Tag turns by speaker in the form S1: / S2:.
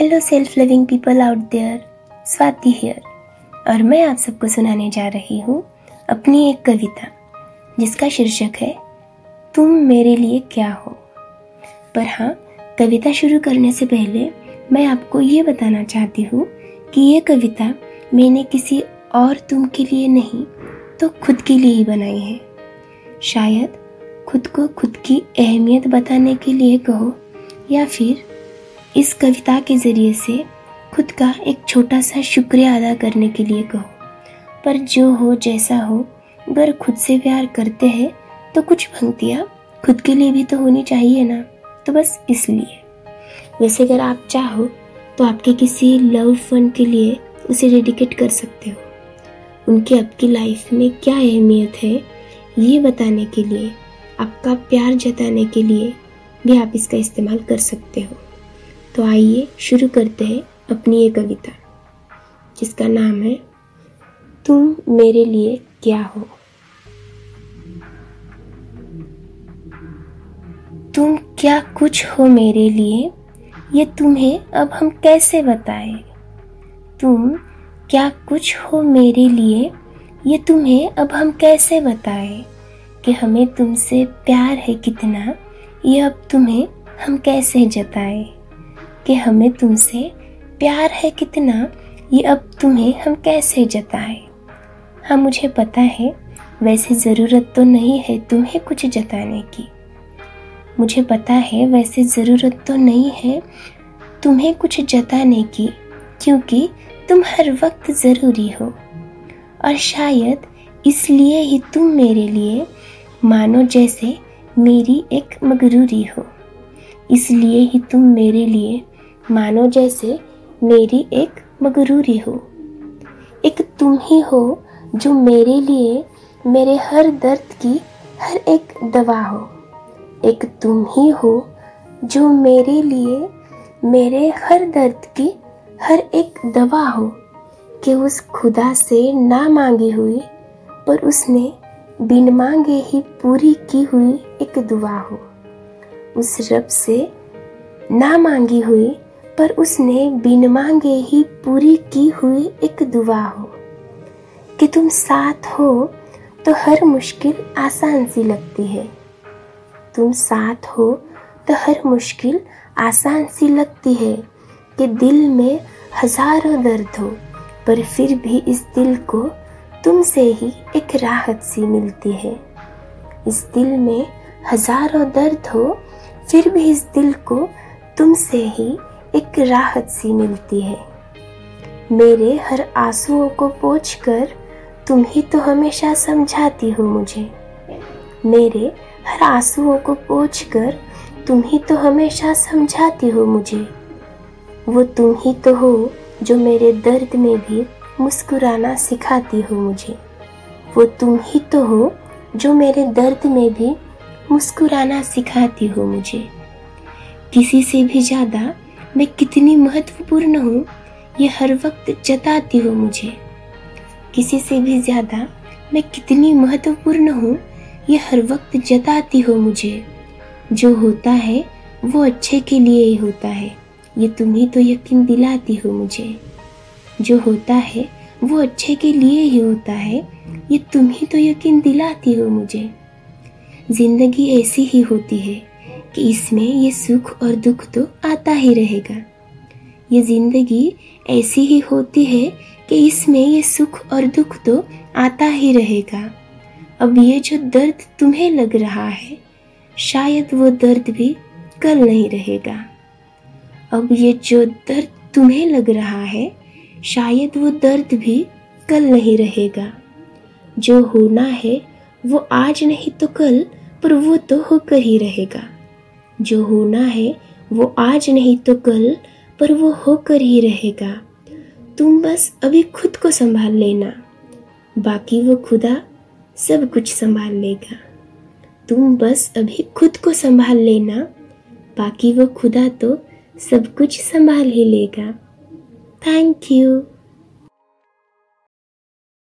S1: Hello self living people out there Swati here और मैं आप सबको सुनाने जा रही हूँ अपनी एक कविता, जिसका शीर्षक है, तुम मेरे लिए क्या हो? पर हाँ कविता शुरू करने से पहले मैं आपको ये बताना चाहती हूँ कि ये कविता मैंने किसी और तुम के लिए नहीं तो खुद के लिए ही बनाई है। शायद खुद को खुद की अहमियत बताने के लिए कहो, या फिर इस कविता के ज़रिए से खुद का एक छोटा सा शुक्रिया अदा करने के लिए कहो। पर जो हो जैसा हो, अगर खुद से प्यार करते हैं तो कुछ पंक्तियाँ खुद के लिए भी तो होनी चाहिए ना। तो बस इसलिए। वैसे अगर आप चाहो तो आपके किसी लव फंड के लिए उसे डेडिकेट कर सकते हो। उनकी आपकी लाइफ में क्या अहमियत है, ये बताने के लिए, आपका प्यार जताने के लिए भी आप इसका इस्तेमाल कर सकते हो। तो आइए शुरू करते हैं अपनी ये कविता, जिसका नाम है, तुम मेरे लिए क्या हो? तुम क्या कुछ हो मेरे लिए? ये तुम्हें अब हम कैसे बताएँ? तुम क्या कुछ हो मेरे लिए? ये तुम्हें अब हम कैसे बताएँ? कि हमें तुमसे प्यार है कितना, ये अब तुम्हें हम कैसे जताएँ? कि हमें तुमसे प्यार है कितना, ये अब तुम्हें हम कैसे जताए? हाँ मुझे पता है, वैसे ज़रूरत तो नहीं है तुम्हें कुछ जताने की। मुझे पता है, वैसे ज़रूरत तो नहीं है तुम्हें कुछ जताने की, क्योंकि तुम हर वक्त ज़रूरी हो। और शायद इसलिए ही तुम मेरे लिए मानो जैसे मेरी एक मगरूरी हो। इसलिए ही तुम मेरे लिए मानो जैसे मेरी एक मगरूरी हो। एक तुम ही हो जो मेरे लिए, मेरे हर दर्द की हर एक दवा हो। एक तुम ही हो जो मेरे लिए, मेरे हर दर्द की हर एक दवा हो। कि उस खुदा से ना मांगी हुई, पर उसने बिन मांगे ही पूरी की हुई एक दुआ हो। उस रब से ना मांगी हुई पर उसने बिन मांगे ही पूरी की हुई एक दुआ हो। कि तुम साथ हो तो हर मुश्किल आसान सी लगती है। तुम साथ हो तो हर मुश्किल आसान सी लगती है कि दिल में हज़ारों दर्द हो, पर फिर भी इस दिल को तुमसे ही एक राहत सी मिलती है। इस दिल में हज़ारों दर्द हो, फिर भी इस दिल को तुमसे ही एक राहत सी मिलती है। मेरे हर आंसुओं को पोछ कर तुम ही तो हमेशा समझाती हो मुझे। मेरे हर आंसुओं को पोछ कर तुम ही तो हमेशा समझाती हो मुझे। वो तुम ही तो हो जो मेरे दर्द में भी मुस्कुराना सिखाती हो मुझे। वो तुम ही तो हो जो मेरे दर्द में भी मुस्कुराना सिखाती हो मुझे। किसी से भी ज़्यादा मैं कितनी महत्वपूर्ण हूँ, ये हर वक्त जताती हो मुझे। किसी से भी ज़्यादा मैं कितनी महत्वपूर्ण हूँ, ये हर वक्त जताती हो मुझे। जो होता है, वो अच्छे के लिए ही होता है। ये तुम ही तो यकीन दिलाती हो मुझे। जो होता है, वो अच्छे के लिए ही होता है, ये तुम ही तो यकीन दिलाती हो मुझे। ज़िंदगी ऐसी ही होती है कि इसमें ये सुख और दुख तो आता ही रहेगा। ये ज़िंदगी ऐसी ही होती है कि इसमें ये सुख और दुख तो आता ही रहेगा। अब ये जो दर्द तुम्हें लग रहा है, शायद वो दर्द भी कल नहीं रहेगा। अब ये जो दर्द तुम्हें लग रहा है, शायद वो दर्द भी कल नहीं रहेगा। जो होना है, वो आज नहीं तो कल, पर वो तो होकर ही रहेगा। जो होना है, वो आज नहीं तो कल, पर वो होकर ही रहेगा। तुम बस अभी खुद को संभाल लेना। बाकी वो खुदा सब कुछ संभाल लेगा। तुम बस अभी खुद को संभाल लेना। बाकी वो खुदा तो सब कुछ संभाल ही लेगा। Thank you